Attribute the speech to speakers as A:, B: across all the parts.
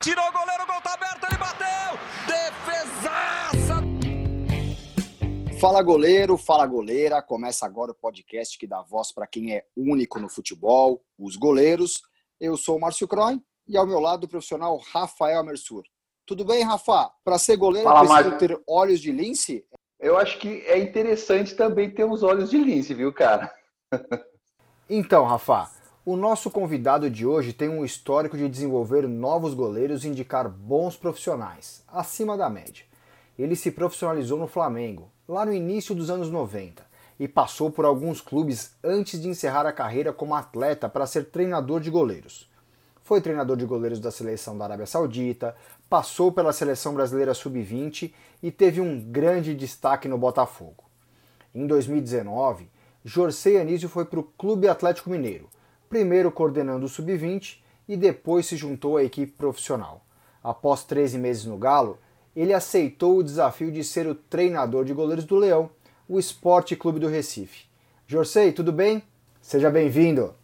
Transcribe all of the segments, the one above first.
A: Tirou o goleiro, o gol tá aberto, ele bateu! Defesaça!
B: Fala goleiro, fala goleira. Começa agora o podcast que dá voz para quem é único no futebol, os goleiros. Eu sou o Márcio Croin e ao meu lado o profissional Rafael Mersur. Tudo bem, Rafa? Para ser goleiro
C: Fala,
B: precisa
C: Márcio.
B: ter olhos de lince?
C: Eu acho que é interessante também ter os olhos de lince, viu, cara?
B: Então, Rafa, o nosso convidado de hoje tem um histórico de desenvolver novos goleiros e indicar bons profissionais, acima da média. Ele se profissionalizou no Flamengo, lá no início dos anos 90, e passou por alguns clubes antes de encerrar a carreira como atleta para ser treinador de goleiros. Foi treinador de goleiros da seleção da Arábia Saudita, passou pela seleção brasileira sub-20 e teve um grande destaque no Botafogo. Em 2019, Jorcei Anísio foi para o Clube Atlético Mineiro, primeiro coordenando o sub-20 e depois se juntou à equipe profissional. Após 13 meses no Galo, ele aceitou o desafio de ser o treinador de goleiros do Leão, o Esporte Clube do Recife. Jorcei, tudo bem? Seja bem-vindo.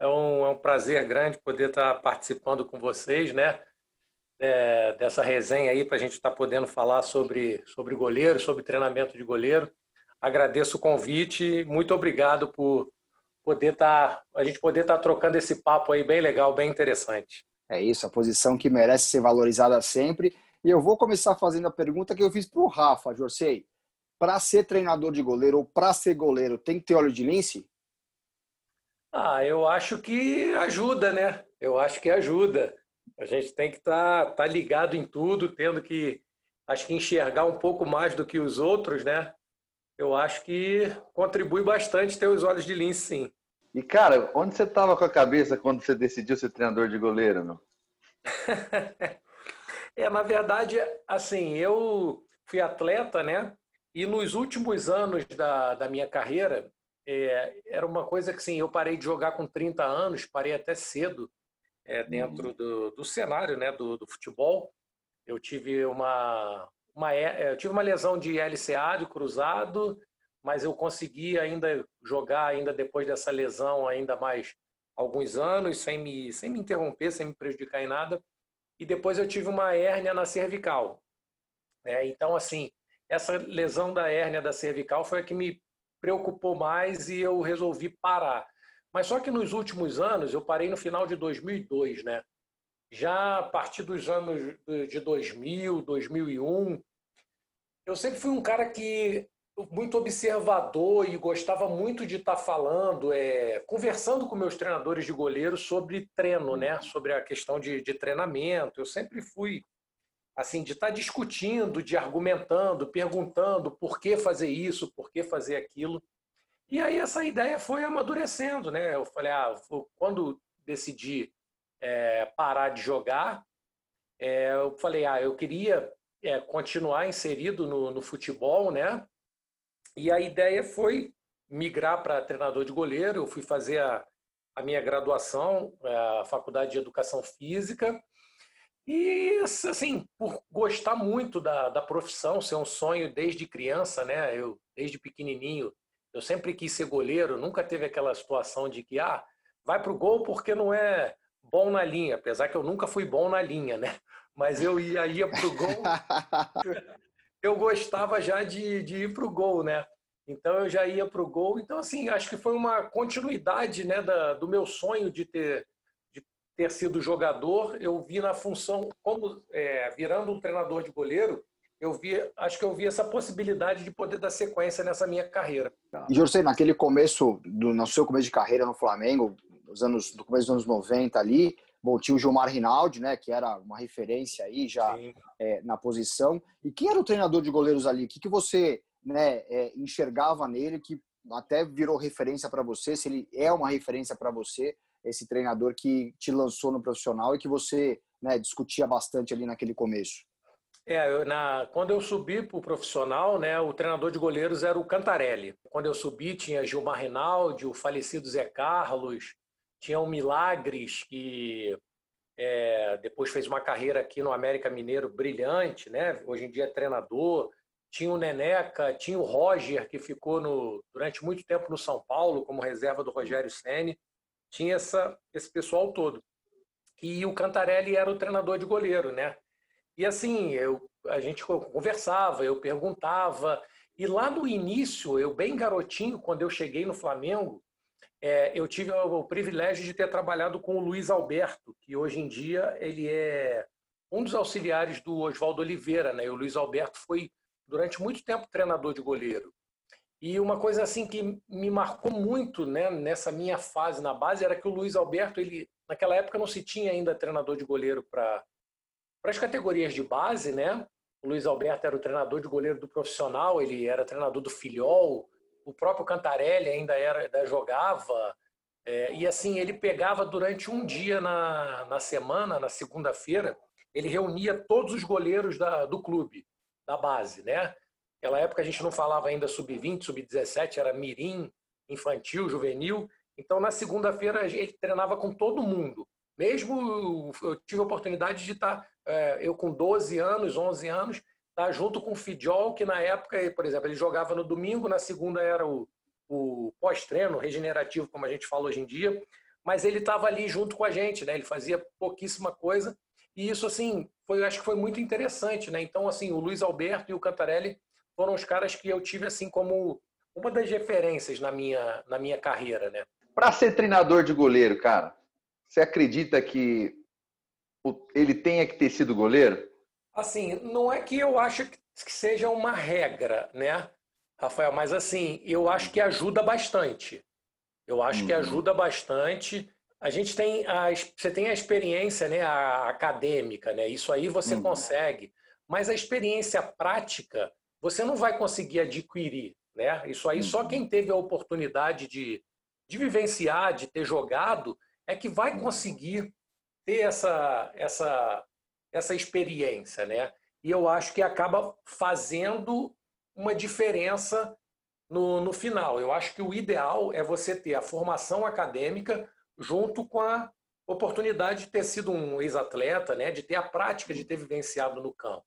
D: É um, é um prazer grande poder estar participando com vocês, né? É, dessa resenha aí para a gente estar podendo falar sobre, sobre goleiro, sobre treinamento de goleiro. Agradeço o convite, muito obrigado por poder estar, a gente poder estar trocando esse papo aí bem legal, bem interessante.
B: É isso, a posição que merece ser valorizada sempre. E eu vou começar fazendo a pergunta que eu fiz para o Rafa, Jorcei. Para ser treinador de goleiro ou para ser goleiro, tem que ter olho de lince?
D: Ah, eu acho que ajuda, né? Eu acho que ajuda. A gente tem que estar tá, tá ligado em tudo, tendo que, acho que enxergar um pouco mais do que os outros, né? Eu acho que contribui bastante ter os olhos de lince, sim.
C: E, cara, onde você estava com a cabeça quando você decidiu ser treinador de goleiro, meu?
D: é, na verdade, assim, eu fui atleta, né? E nos últimos anos da, da minha carreira, é, era uma coisa que, sim, eu parei de jogar com 30 anos, parei até cedo é, dentro uhum. do, do cenário né, do, do futebol. Eu tive uma, uma, eu tive uma lesão de LCA, de cruzado, mas eu consegui ainda jogar ainda depois dessa lesão ainda mais alguns anos, sem me, sem me interromper, sem me prejudicar em nada. E depois eu tive uma hérnia na cervical. É, então, assim, essa lesão da hérnia da cervical foi a que me preocupou mais e eu resolvi parar. Mas só que nos últimos anos, eu parei no final de 2002, né? Já a partir dos anos de 2000, 2001, eu sempre fui um cara que muito observador e gostava muito de estar falando, é, conversando com meus treinadores de goleiro sobre treino, né? Sobre a questão de, de treinamento. Eu sempre fui assim de estar discutindo, de argumentando, perguntando por que fazer isso, por que fazer aquilo. E aí essa ideia foi amadurecendo, né? Eu falei, ah, quando decidi é, parar de jogar, é, eu falei, ah, eu queria é, continuar inserido no, no, futebol, né? E a ideia foi migrar para treinador de goleiro. Eu fui fazer a, a minha graduação, é, a Faculdade de Educação Física. E, assim, por gostar muito da, da profissão, ser um sonho desde criança, né? Eu, desde pequenininho, eu sempre quis ser goleiro, nunca teve aquela situação de que, ah, vai para o gol porque não é bom na linha, apesar que eu nunca fui bom na linha, né? Mas eu ia, ia para o gol, eu gostava já de, de ir para o gol, né? Então eu já ia para o gol. Então, assim, acho que foi uma continuidade né, da, do meu sonho de ter, de ter sido jogador. Eu vi na função, como é, virando um treinador de goleiro, eu vi, acho que eu vi essa possibilidade de poder dar sequência nessa minha carreira.
B: E José, naquele começo, do, no seu começo de carreira no Flamengo, nos anos, no começo dos anos 90 ali, bom, tinha o Gilmar Rinaldi, né, que era uma referência aí já é, na posição. E quem era o treinador de goleiros ali? O que, que você né, é, enxergava nele que até virou referência para você? Se ele é uma referência para você, esse treinador que te lançou no profissional e que você né, discutia bastante ali naquele começo?
D: É, eu, na, quando eu subi para o profissional, né, o treinador de goleiros era o Cantarelli. Quando eu subi, tinha Gilmar Rinaldi, o falecido Zé Carlos, tinha o Milagres, que é, depois fez uma carreira aqui no América Mineiro brilhante, né? hoje em dia é treinador. Tinha o Neneca, tinha o Roger, que ficou no, durante muito tempo no São Paulo, como reserva do Rogério Ceni. Tinha essa, esse pessoal todo e o Cantarelli era o treinador de goleiro, né? E assim, eu, a gente conversava, eu perguntava, e lá no início, eu bem garotinho, quando eu cheguei no Flamengo, é, eu tive o, o privilégio de ter trabalhado com o Luiz Alberto, que hoje em dia ele é um dos auxiliares do Oswaldo Oliveira, né? E o Luiz Alberto foi durante muito tempo treinador de goleiro. E uma coisa assim que me marcou muito, né, nessa minha fase na base era que o Luiz Alberto, ele naquela época não se tinha ainda treinador de goleiro para para as categorias de base, né? O Luiz Alberto era o treinador de goleiro do profissional, ele era treinador do Filhol, o próprio Cantarelli ainda era ainda jogava. É, e assim, ele pegava durante um dia na, na semana, na segunda-feira, ele reunia todos os goleiros da, do clube, da base, né? Naquela época a gente não falava ainda sub-20, sub-17, era mirim, infantil, juvenil. Então, na segunda-feira, ele treinava com todo mundo. Mesmo eu tive a oportunidade de estar, é, eu com 12 anos, 11 anos, estar junto com o Fidjol, que na época, por exemplo, ele jogava no domingo, na segunda era o, o pós-treino, regenerativo, como a gente fala hoje em dia, mas ele estava ali junto com a gente, né? ele fazia pouquíssima coisa, e isso, assim, foi, acho que foi muito interessante, né? Então, assim, o Luiz Alberto e o Cantarelli foram os caras que eu tive, assim, como uma das referências na minha, na minha carreira, né?
C: Para ser treinador de goleiro, cara, você acredita que ele tenha que ter sido goleiro?
D: Assim, não é que eu acho que seja uma regra, né, Rafael? Mas assim, eu acho que ajuda bastante. Eu acho uhum. que ajuda bastante. A gente tem a, você tem a experiência, né, a acadêmica, né? Isso aí você uhum. consegue. Mas a experiência prática você não vai conseguir adquirir, né? Isso aí só uhum. quem teve a oportunidade de, de vivenciar, de ter jogado, é que vai conseguir ter essa, essa, essa experiência, né? E eu acho que acaba fazendo uma diferença no, no final. Eu acho que o ideal é você ter a formação acadêmica junto com a oportunidade de ter sido um ex-atleta, né? de ter a prática de ter vivenciado no campo.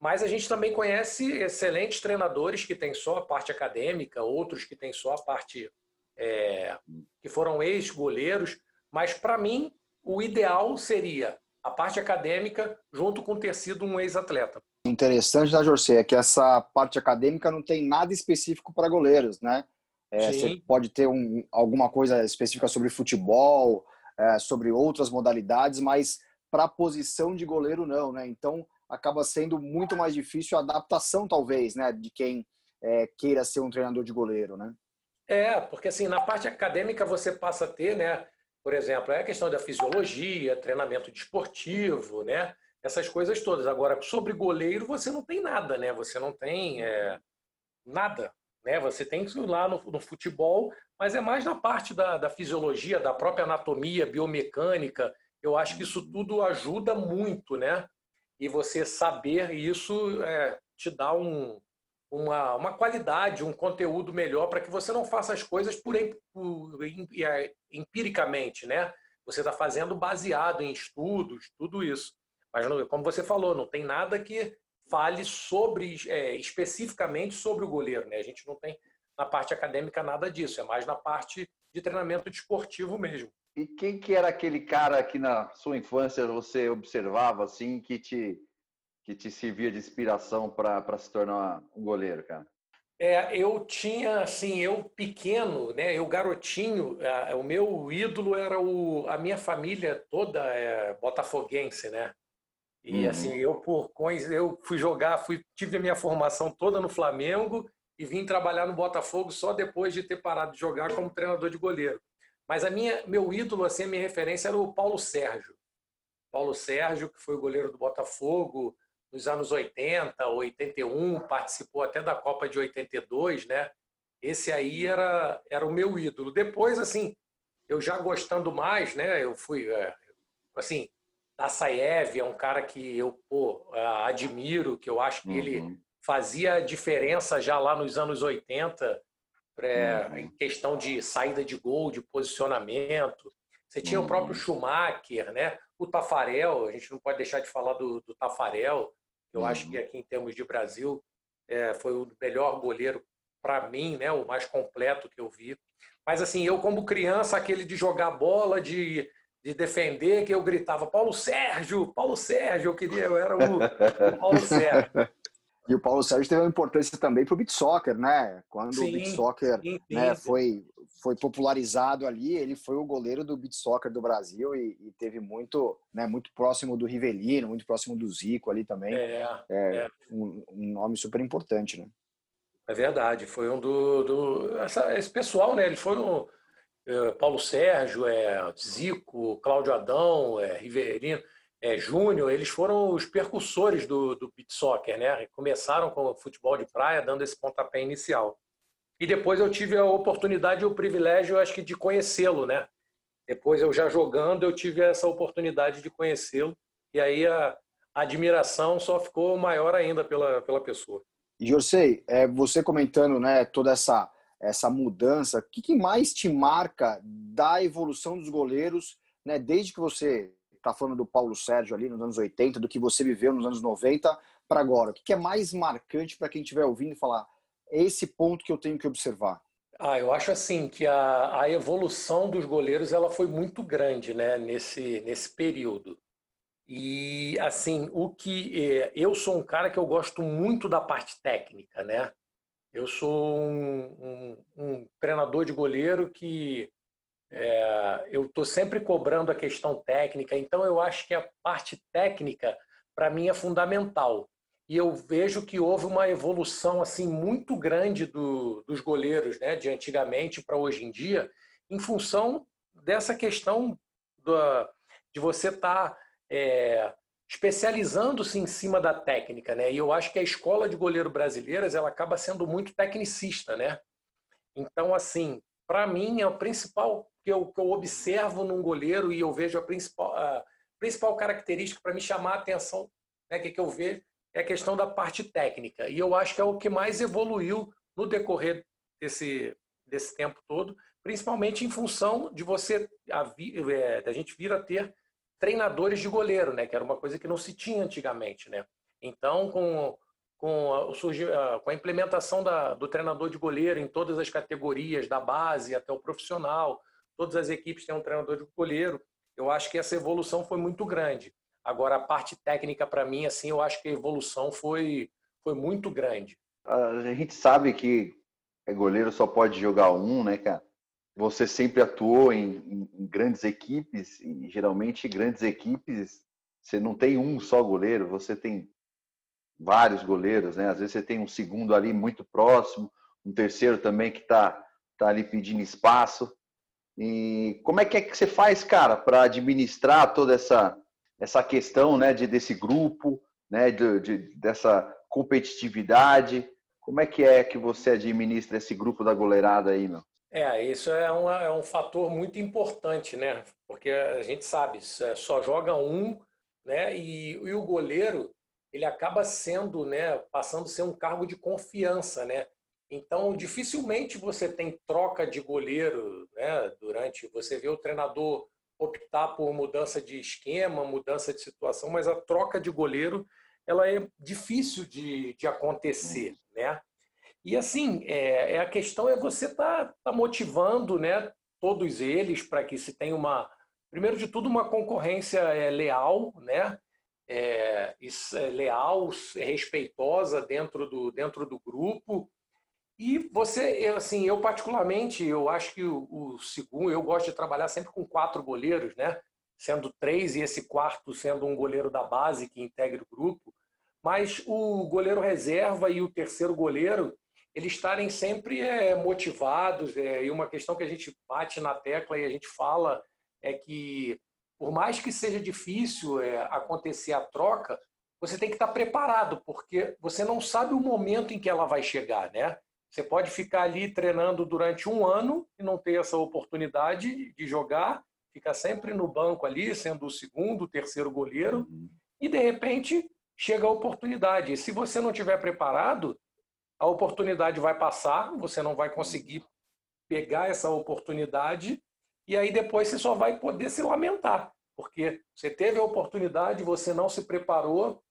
D: Mas a gente também conhece excelentes treinadores que têm só a parte acadêmica, outros que têm só a parte é, que foram ex-goleiros. Mas, para mim, o ideal seria a parte acadêmica junto com ter sido um ex-atleta.
B: Interessante da Jorge é que essa parte acadêmica não tem nada específico para goleiros, né? É, você pode ter um, alguma coisa específica sobre futebol, é, sobre outras modalidades, mas para a posição de goleiro não, né? Então acaba sendo muito mais difícil a adaptação, talvez, né, de quem é, queira ser um treinador de goleiro, né?
D: É, porque assim na parte acadêmica você passa a ter, né? Por exemplo, é a questão da fisiologia, treinamento desportivo, né? Essas coisas todas. Agora, sobre goleiro, você não tem nada, né? Você não tem é, nada, né? Você tem que ir lá no, no, futebol, mas é mais na parte da, da fisiologia, da própria anatomia, biomecânica. Eu acho que isso tudo ajuda muito, né? E você saber isso é, te dá um, uma, uma qualidade, um conteúdo melhor para que você não faça as coisas por, por é, empiricamente, né? Você está fazendo baseado em estudos, tudo isso. Mas, como você falou, não tem nada que fale sobre é, especificamente sobre o goleiro, né? A gente não tem na parte acadêmica nada disso, é mais na parte de treinamento desportivo mesmo.
C: E quem que era aquele cara que na sua infância você observava assim que te que te servia de inspiração para se tornar um goleiro, cara?
D: É, eu tinha, assim, eu pequeno, né, eu garotinho, o meu ídolo era o, a minha família toda é botafoguense, né? E uhum. assim, eu por eu fui jogar, fui tive a minha formação toda no Flamengo e vim trabalhar no Botafogo só depois de ter parado de jogar como treinador de goleiro. Mas a minha, meu ídolo, assim, a minha referência era o Paulo Sérgio. Paulo Sérgio, que foi o goleiro do Botafogo, nos anos 80, 81, participou até da Copa de 82, né? Esse aí era, era o meu ídolo. Depois, assim, eu já gostando mais, né? Eu fui, é, assim, Nassaev é um cara que eu pô, admiro, que eu acho que uhum. ele fazia diferença já lá nos anos 80, é, uhum. em questão de saída de gol, de posicionamento. Você tinha uhum. o próprio Schumacher, né? O Tafarel, a gente não pode deixar de falar do, do Tafarel, eu uhum. acho que aqui em termos de Brasil é, foi o melhor goleiro para mim, né? O mais completo que eu vi. Mas assim, eu como criança, aquele de jogar bola, de, de defender, que eu gritava Paulo Sérgio, Paulo Sérgio, eu queria, eu era o, o Paulo Sérgio.
B: E o Paulo Sérgio teve uma importância também para o beat soccer, né? Quando sim, o beat soccer sim, sim, né, foi, foi popularizado ali, ele foi o goleiro do beat soccer do Brasil e, e, teve muito, né, muito próximo do Rivelino, muito próximo do Zico ali também. É, é, é. Um, um, nome super importante, né?
D: É verdade, foi um do, do essa, esse pessoal, né? Eles foram é, Paulo Sérgio, é, Zico, Cláudio Adão, é, Riverino é, Júnior, eles foram os percussores do, do beat soccer, né? Começaram com o futebol de praia, dando esse pontapé inicial. E depois eu tive a oportunidade e o privilégio, acho que, de conhecê-lo, né? Depois eu já jogando, eu tive essa oportunidade de conhecê-lo. E aí a, admiração só ficou maior ainda pela, pela pessoa.
B: E é, você comentando né, toda essa, essa mudança, o que, que mais te marca da evolução dos goleiros, né, desde que você está falando do Paulo Sérgio ali nos anos 80, do que você viveu nos anos 90 para agora? O que é mais marcante para quem estiver ouvindo falar, é esse ponto que eu tenho que observar?
D: Ah, eu acho assim que a, a evolução dos goleiros ela foi muito grande, né, nesse nesse período. E assim, o que é, eu sou um cara que eu gosto muito da parte técnica, né? Eu sou um, um, um treinador de goleiro que é, eu estou sempre cobrando a questão técnica, então eu acho que a parte técnica, para mim, é fundamental. E eu vejo que houve uma evolução assim muito grande do, dos goleiros, né, de antigamente para hoje em dia, em função dessa questão da, de você estar tá, é, especializando-se em cima da técnica, né? E eu acho que a escola de goleiro brasileiras ela acaba sendo muito tecnicista, né? Então, assim, para mim é o principal que eu, que eu observo num goleiro e eu vejo a principal, a principal característica para me chamar a atenção, né, que, que eu vejo, é a questão da parte técnica. E eu acho que é o que mais evoluiu no decorrer desse, desse tempo todo, principalmente em função de você, a, é, da gente vir a ter treinadores de goleiro, né, que era uma coisa que não se tinha antigamente. Né? Então, com, com, a, com a implementação da, do treinador de goleiro em todas as categorias, da base até o profissional, todas as equipes têm um treinador de goleiro. Eu acho que essa evolução foi muito grande. Agora, a parte técnica, para mim, assim, eu acho que a evolução foi, foi muito grande.
C: A gente sabe que goleiro só pode jogar um, né, cara? Você sempre atuou em, em, grandes equipes, e geralmente grandes equipes, você não tem um só goleiro, você tem vários goleiros, né? Às vezes você tem um segundo ali muito próximo, um terceiro também que está tá ali pedindo espaço. E como é que é que você faz, cara, para administrar toda essa essa questão, né, de desse grupo, né, de, de, dessa competitividade? Como é que é que você administra esse grupo da goleirada aí, meu?
D: É, isso é, uma, é um fator muito importante, né? Porque a gente sabe, é, só joga um, né? E, e o goleiro, ele acaba sendo, né, passando a ser um cargo de confiança, né? Então, dificilmente você tem troca de goleiro, né? Durante você vê o treinador optar por mudança de esquema, mudança de situação, mas a troca de goleiro ela é difícil de, de acontecer, né? E assim, é, é a questão é você tá, tá motivando, né? Todos eles para que se tenha uma, primeiro de tudo, uma concorrência é, leal, né? É, é leal, respeitosa dentro do, dentro do grupo, e você, assim, eu particularmente, eu acho que o, o, segundo, eu gosto de trabalhar sempre com quatro goleiros, né? Sendo três e esse quarto sendo um goleiro da base que integra o grupo. Mas o goleiro reserva e o terceiro goleiro, eles estarem sempre é, motivados. É, e uma questão que a gente bate na tecla e a gente fala é que, por mais que seja difícil é, acontecer a troca, você tem que estar preparado, porque você não sabe o momento em que ela vai chegar, né? Você pode ficar ali treinando durante um ano e não ter essa oportunidade de jogar, fica sempre no banco ali, sendo o segundo, o terceiro goleiro, uhum. e de repente chega a oportunidade. Se você não estiver preparado, a oportunidade vai passar, você não vai conseguir pegar essa oportunidade, e aí depois você só vai poder se lamentar, porque você teve a oportunidade, você não se preparou,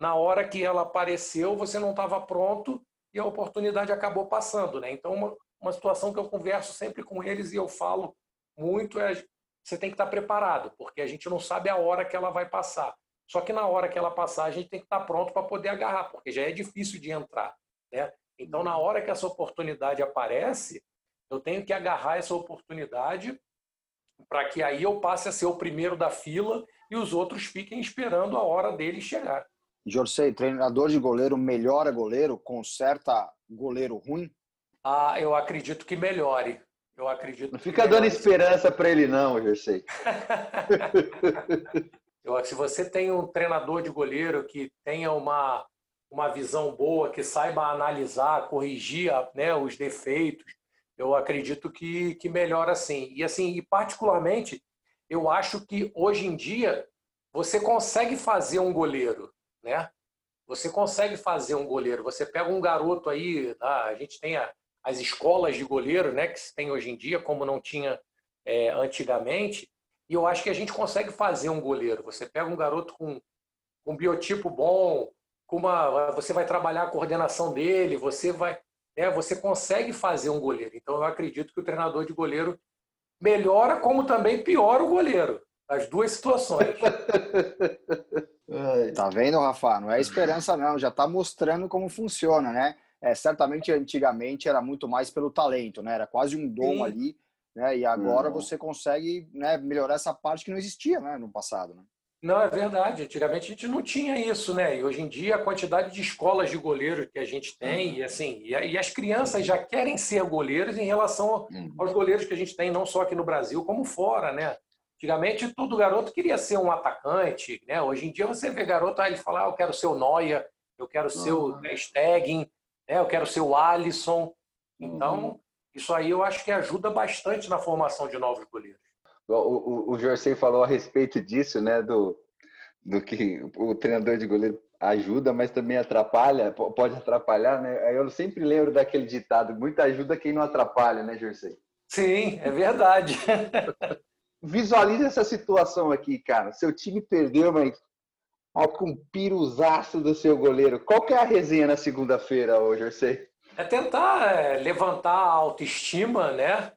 D: na hora que ela apareceu, você não estava pronto e a oportunidade acabou passando. Né? Então, uma, uma situação que eu converso sempre com eles e eu falo muito é você tem que estar preparado, porque a gente não sabe a hora que ela vai passar. Só que na hora que ela passar, a gente tem que estar pronto para poder agarrar, porque já é difícil de entrar. Né? Então, na hora que essa oportunidade aparece, eu tenho que agarrar essa oportunidade para que aí eu passe a ser o primeiro da fila e os outros fiquem esperando a hora dele chegar.
B: Jorcei, treinador de goleiro melhora goleiro, conserta goleiro ruim?
D: Ah, eu acredito que melhore. Eu acredito.
C: Não fica dando esperança para ele, não, Jorcei.
D: eu, se você tem um treinador de goleiro que tenha uma, uma visão boa, que saiba analisar, corrigir né, os defeitos, eu acredito que, que melhora sim. E assim, e particularmente, eu acho que hoje em dia você consegue fazer um goleiro, né? Você consegue fazer um goleiro. Você pega um garoto aí, tá? a gente tem a, as escolas de goleiro, né, que se tem hoje em dia, como não tinha é, antigamente, e eu acho que a gente consegue fazer um goleiro. Você pega um garoto com, com um biotipo bom, com uma, você vai trabalhar a coordenação dele, você vai, né, você consegue fazer um goleiro. Então eu acredito que o treinador de goleiro melhora como também piora o goleiro. As duas situações.
B: tá vendo, Rafa? Não é esperança, não. Já tá mostrando como funciona, né? É, certamente antigamente era muito mais pelo talento, né? Era quase um dom Sim. ali, né? E agora uhum. você consegue né, melhorar essa parte que não existia, né, no passado, né?
D: Não, é verdade. Antigamente a gente não tinha isso, né? E hoje em dia a quantidade de escolas de goleiros que a gente tem, uhum. e assim, e, as crianças já querem ser goleiros em relação uhum. aos goleiros que a gente tem, não só aqui no Brasil, como fora, né? Antigamente todo garoto queria ser um atacante, né? Hoje em dia você vê garoto, aí ele fala, ah, eu quero ser o Neuer, eu quero ser o Stegen, né? eu quero ser o Alisson. Então, uhum. isso aí eu acho que ajuda bastante na formação de novos goleiros.
C: O, o, o Jorcei falou a respeito disso, né? Do, do que o treinador de goleiro ajuda, mas também atrapalha, pode atrapalhar, né? Eu sempre lembro daquele ditado: muita ajuda quem não atrapalha, né, Jorcei?
D: Sim, é verdade.
C: Visualize essa situação aqui, cara. Seu time perdeu, mas Ó, com piruzaço do seu goleiro. Qual que é a resenha na segunda-feira hoje, Jersey?
D: É tentar é, levantar a autoestima, né?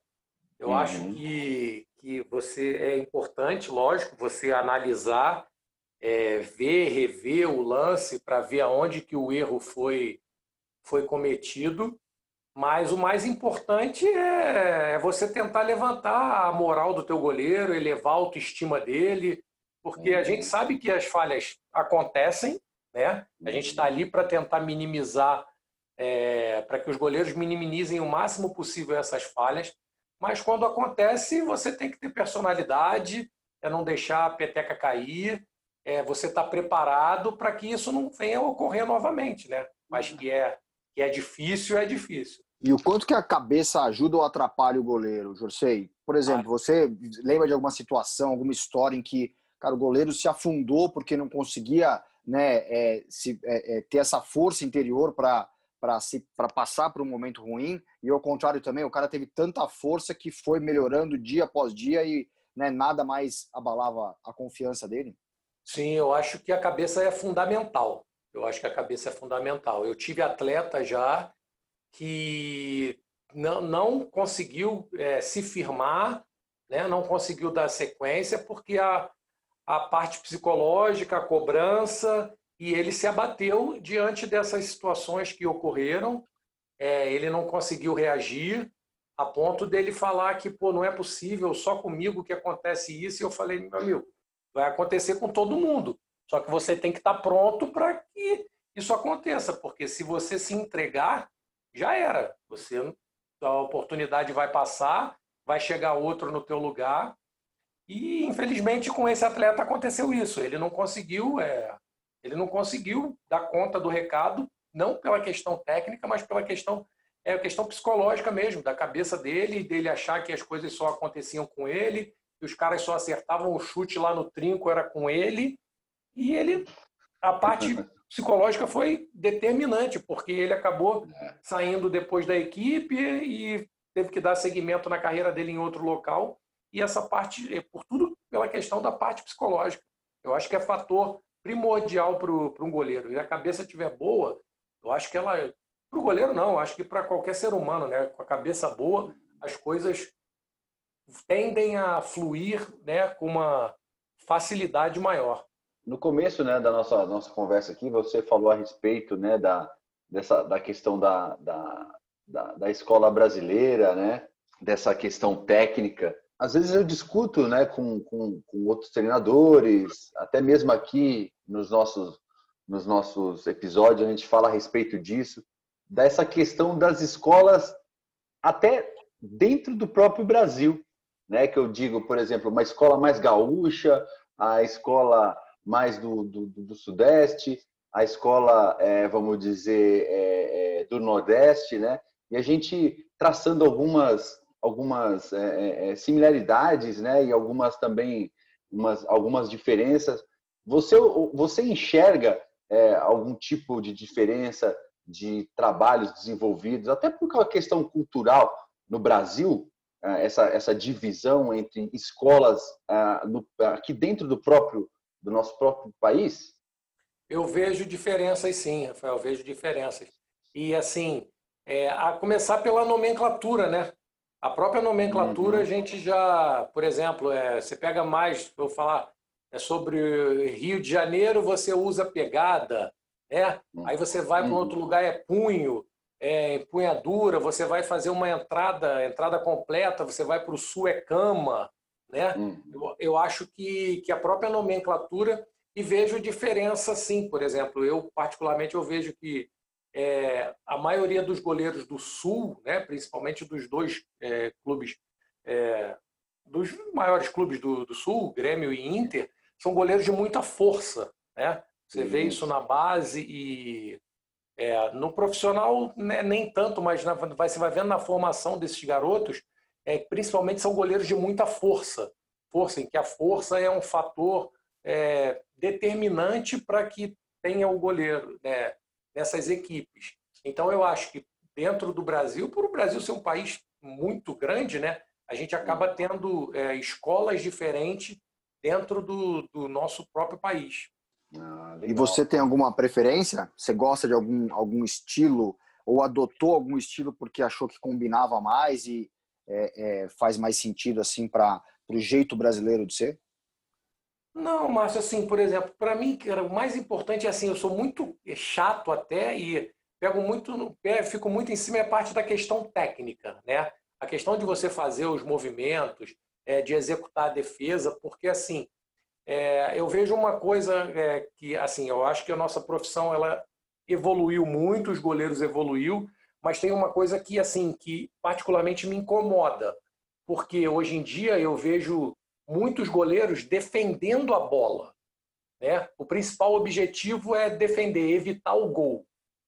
D: Eu uhum. acho que, que você é importante, lógico, você analisar, é, ver, rever o lance para ver aonde que o erro foi, foi cometido. Mas o mais importante é, é você tentar levantar a moral do teu goleiro, elevar a autoestima dele, porque a gente sabe que as falhas acontecem, né? A gente está ali para tentar minimizar, é, para que os goleiros minimizem o máximo possível essas falhas. Mas quando acontece, você tem que ter personalidade, é não deixar a peteca cair, é você estar tá preparado para que isso não venha a ocorrer novamente, né? Mas que é, que é difícil, é difícil.
B: E o quanto que a cabeça ajuda ou atrapalha o goleiro, Jorcei? Por exemplo, você lembra de alguma situação, alguma história em que Cara, o goleiro se afundou porque não conseguia né, é, se, é, é, ter essa força interior para para passar por um momento ruim? E ao contrário também o cara teve tanta força que foi melhorando dia após dia e né, nada mais abalava a confiança dele?
D: Sim eu acho que a cabeça é fundamental. Eu acho que a cabeça é fundamental. Eu tive atleta já que não, não conseguiu é, se firmar né, não conseguiu dar sequência porque a, a parte psicológica, a cobrança, e ele se abateu diante dessas situações que ocorreram. É, ele não conseguiu reagir a ponto dele falar que pô, não é possível, só comigo que acontece isso. E eu falei, meu amigo, vai acontecer com todo mundo. Só que você tem que estar pronto para que isso aconteça, porque se você se entregar, já era. Você a oportunidade vai passar, vai chegar outro no teu lugar e infelizmente com esse atleta aconteceu isso. Ele não conseguiu, é, ele não conseguiu dar conta do recado, não pela questão técnica, mas pela questão é questão psicológica mesmo, da cabeça dele, dele achar que as coisas só aconteciam com ele, que os caras só acertavam o chute lá no trinco era com ele, e ele a parte psicológica foi determinante, porque ele acabou saindo depois da equipe e teve que dar seguimento na carreira dele em outro local e essa parte, é, por tudo pela questão da parte psicológica. Eu acho que é fator primordial para um goleiro. E a cabeça estiver boa, eu acho que ela. Para o goleiro, não, acho que para qualquer ser humano, né? com a cabeça boa, as coisas tendem a fluir né, com uma facilidade maior.
C: No começo né, da nossa, nossa conversa aqui, você falou a respeito né, da, dessa, da questão da, da, da, da escola brasileira, né, dessa questão técnica. Às vezes eu discuto né, com, com, com outros treinadores, até mesmo aqui nos nossos, nos nossos episódios a gente fala a respeito disso, dessa questão das escolas até dentro do próprio Brasil, né? Que eu digo, por exemplo, uma escola mais gaúcha, a escola mais do, do, do Sudeste, a escola, é, vamos dizer, é, é, do Nordeste, né? E a gente traçando algumas algumas é, é, similaridades, né? E algumas também umas, algumas diferenças. Você você enxerga algum tipo de diferença de trabalhos desenvolvidos, até por uma questão cultural no Brasil, essa, essa divisão entre escolas aqui dentro do próprio do nosso próprio país?
D: Eu vejo diferenças sim, Rafael, eu vejo diferenças. E assim, é, a começar pela nomenclatura, né? A própria nomenclatura, uhum. a gente já, por exemplo, é, você pega mais, vou falar, é sobre Rio de Janeiro, você usa pegada, né? Uhum. Aí você vai para uhum. outro lugar, é punho é, empunhadura, você vai fazer uma entrada, entrada completa, você vai para o sul é cama, né? Hum. Eu, eu, acho que, que a própria nomenclatura e vejo diferença sim, por exemplo, eu particularmente eu vejo que é, a maioria dos goleiros do sul, né, principalmente dos dois é, clubes, é, dos maiores clubes do, do sul, Grêmio e Inter, são goleiros de muita força, né? Você vê isso na base e é, no profissional, né, nem tanto, mas na, vai, você vai vendo na formação desses garotos, é, principalmente são goleiros de muita força. Força, em que a força é um fator é, determinante para que tenha o goleiro né, nessas equipes. Então, eu acho que dentro do Brasil, por o Brasil ser um país muito grande, né, a gente acaba tendo é, escolas diferentes dentro do, do nosso próprio país.
B: Ah, e você tem alguma preferência? Você gosta de algum, algum estilo ou adotou algum estilo porque achou que combinava mais e é, é, faz mais sentido assim para o jeito brasileiro de ser?
D: Não, Márcio, assim, por exemplo, para mim, cara, o mais importante é assim, eu sou muito chato até e pego muito no pé, fico muito em cima é parte da questão técnica, né? A questão de você fazer os movimentos, é, de executar a defesa, porque assim, é, eu vejo uma coisa é, que, assim, eu acho que a nossa profissão ela evoluiu muito, os goleiros evoluiu, mas tem uma coisa que, assim, que particularmente me incomoda, porque hoje em dia eu vejo muitos goleiros defendendo a bola, né? O principal objetivo é defender, evitar o gol.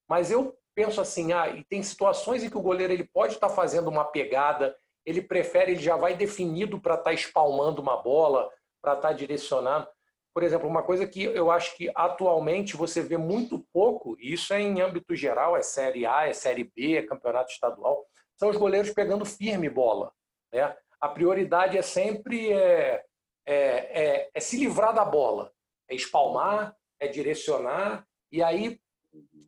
D: Mas eu penso assim, ah, e tem situações em que o goleiro ele pode estar fazendo uma pegada, ele prefere, ele já vai definido para estar tá espalmando uma bola, para estar tá direcionando. Por exemplo, uma coisa que eu acho que atualmente você vê muito pouco, e isso é em âmbito geral, é Série A, é Série B, é campeonato estadual, são os goleiros pegando firme bola. Né? A prioridade é sempre é, é, é, é se livrar da bola, é espalmar, é direcionar, e aí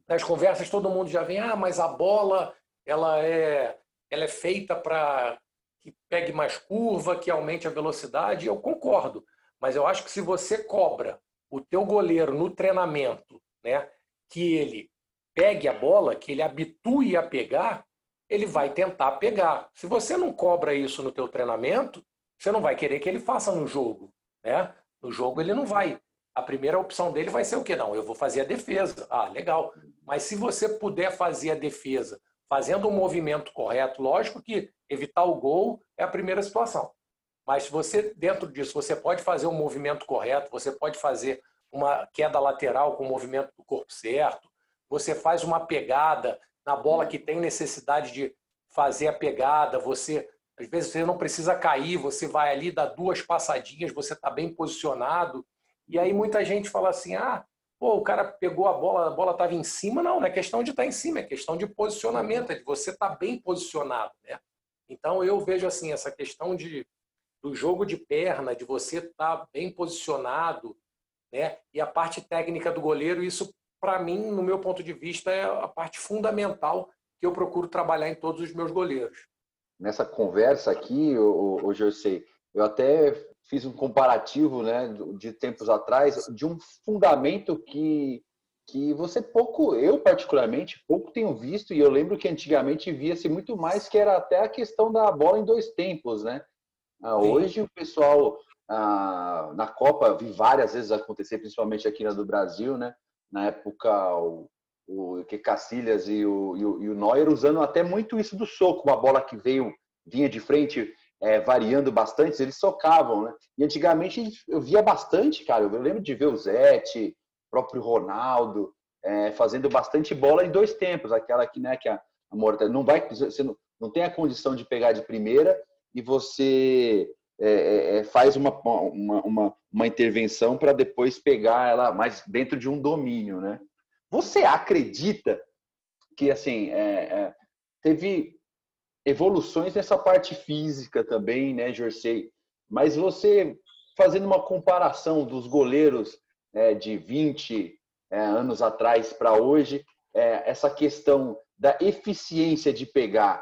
D: nas conversas todo mundo já vem, ah, mas a bola ela é, ela é feita para que pegue mais curva, que aumente a velocidade, eu concordo. Mas eu acho que se você cobra o teu goleiro no treinamento, né, que ele pegue a bola, que ele habitue a pegar, ele vai tentar pegar. Se você não cobra isso no teu treinamento, você não vai querer que ele faça no jogo, né? No jogo ele não vai. A primeira opção dele vai ser o quê? Não, eu vou fazer a defesa. Ah, legal. Mas se você puder fazer a defesa fazendo o movimento correto, lógico que evitar o gol é a primeira situação. Mas você, dentro disso, você pode fazer o movimento correto, você pode fazer uma queda lateral com o movimento do corpo certo, você faz uma pegada na bola que tem necessidade de fazer a pegada, você às vezes você não precisa cair, você vai ali, dá duas passadinhas, você está bem posicionado. E aí muita gente fala assim: ah, pô, o cara pegou a bola, a bola estava em cima. Não, não é questão de estar tá em cima, é questão de posicionamento, é de você estar tá bem posicionado. Né? Então eu vejo assim, essa questão de, do jogo de perna, de você estar tá bem posicionado, né? e a parte técnica do goleiro, isso, para mim, no meu ponto de vista, é a parte fundamental que eu procuro trabalhar em todos os meus goleiros.
C: nessa conversa aqui, o, o Jersey, eu até fiz um comparativo, né, de tempos atrás, de um fundamento que que você pouco, eu particularmente, pouco tenho visto, e eu lembro que antigamente via-se muito mais, que era até a questão da bola em dois tempos, né? Ah, hoje o pessoal ah, na Copa, vi várias vezes acontecer, principalmente aqui na do Brasil, né? Na época, o, o que Cacilhas e o, e, o, e o Neuer usando até muito isso do soco, uma bola que veio, vinha de frente, é, variando bastante, eles socavam, né? E antigamente eu via bastante, cara. Eu lembro de ver o Zete, próprio Ronaldo, é, fazendo bastante bola em dois tempos, aquela que, né, que a, a Morta não vai, você não, não tem a condição de pegar de primeira e você é, é, é faz uma, uma, uma, uma intervenção para depois pegar ela mais dentro de um domínio, né? Você acredita que assim é, é, teve evoluções nessa parte física também, né, Jorsey? Mas você fazendo uma comparação dos goleiros é, de 20 é, anos atrás para hoje, essa questão da eficiência de pegar,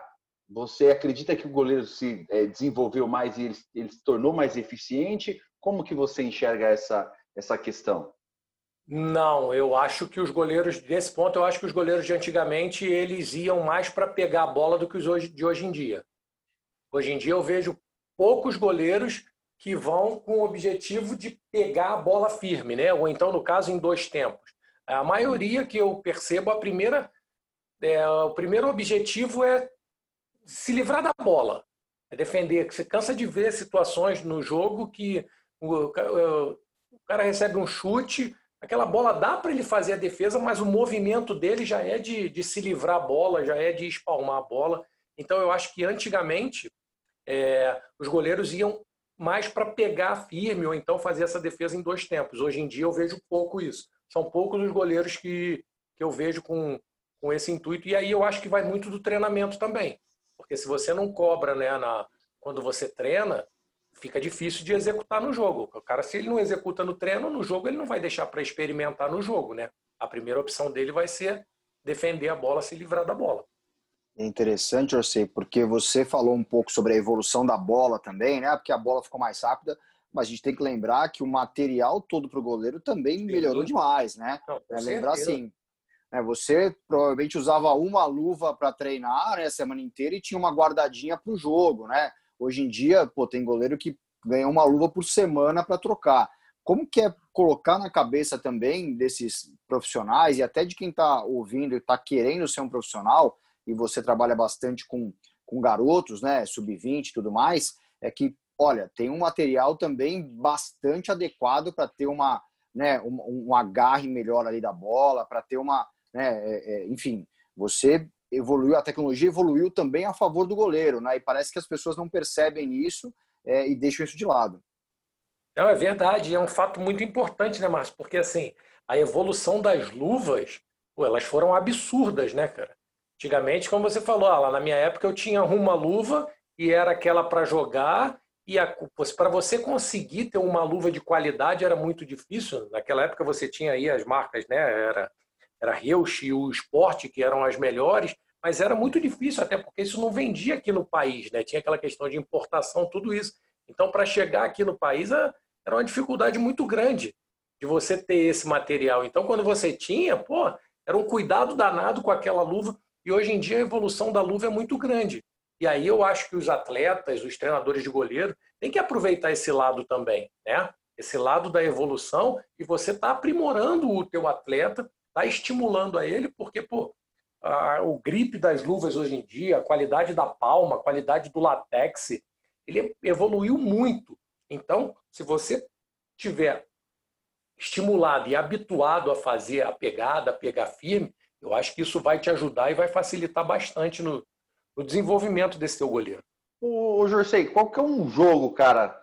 C: você acredita que o goleiro se é, desenvolveu mais e ele, ele, se tornou mais eficiente? Como que você enxerga essa, essa questão?
D: Não, eu acho que os goleiros, nesse ponto, eu acho que os goleiros de antigamente eles iam mais para pegar a bola do que os de hoje em dia. Hoje em dia eu vejo poucos goleiros que vão com o objetivo de pegar a bola firme, né? ou então, no caso, em dois tempos. A maioria que eu percebo, a primeira, é, o primeiro objetivo é se livrar da bola, é defender. Você cansa de ver situações no jogo que o, cara recebe um chute, aquela bola dá para ele fazer a defesa, mas o movimento dele já é de, de se livrar a bola, já é de espalmar a bola. Então, eu acho que antigamente é, os goleiros iam mais para pegar firme ou então fazer essa defesa em dois tempos. Hoje em dia eu vejo pouco isso. São poucos os goleiros que, que eu vejo com, com esse intuito. E aí eu acho que vai muito do treinamento também. Porque se você não cobra né, na, quando você treina, fica difícil de executar no jogo. O cara, se ele não executa no treino, no jogo ele não vai deixar para experimentar no jogo. Né? A primeira opção dele vai ser defender a bola, se livrar da bola.
B: É interessante, eu sei, porque você falou um pouco sobre a evolução da bola também, né? Porque a bola ficou mais rápida, mas a gente tem que lembrar que o material todo para o goleiro também melhorou demais, né? Não, é, lembrar assim, né, você provavelmente usava uma luva para treinar né, a semana inteira e tinha uma guardadinha para o jogo, né? Hoje em dia, pô, tem goleiro que ganha uma luva por semana para trocar. Como que é colocar na cabeça também desses profissionais e até de quem está ouvindo e está querendo ser um profissional, e você trabalha bastante com, com garotos, né, sub-20 e tudo mais, é que, olha, tem um material também bastante adequado para ter uma, né, um, um, agarre melhor ali da bola, para ter uma, né, é, é, enfim, você evoluiu, a tecnologia evoluiu também a favor do goleiro, né, e parece que as pessoas não percebem isso é, e deixam isso de lado.
D: Não, é verdade, é um fato muito importante, né, Márcio? Porque, assim, a evolução das luvas, pô, elas foram absurdas, né, cara? Antigamente, como você falou, ah, lá na minha época eu tinha uma luva e era aquela para jogar e para você conseguir ter uma luva de qualidade era muito difícil. Naquela época você tinha aí as marcas, né? Era era Reusch e o Sport que eram as melhores, mas era muito difícil até porque isso não vendia aqui no país, né? Tinha aquela questão de importação, tudo isso. Então, para chegar aqui no país era uma dificuldade muito grande de você ter esse material. Então, quando você tinha, pô, era um cuidado danado com aquela luva. E hoje em dia a evolução da luva é muito grande. E aí eu acho que os atletas, os treinadores de goleiro, têm que aproveitar esse lado também, né? Esse lado da evolução e você está aprimorando o teu atleta, está estimulando a ele, porque pô, a, o grip das luvas hoje em dia, a qualidade da palma, a qualidade do latex, ele evoluiu muito. Então, se você tiver estimulado e habituado a fazer a pegada, a pegar firme, eu acho que isso vai te ajudar e vai facilitar bastante no, no desenvolvimento desse teu goleiro.
C: Ô, Jorsei, qual que é um jogo, cara,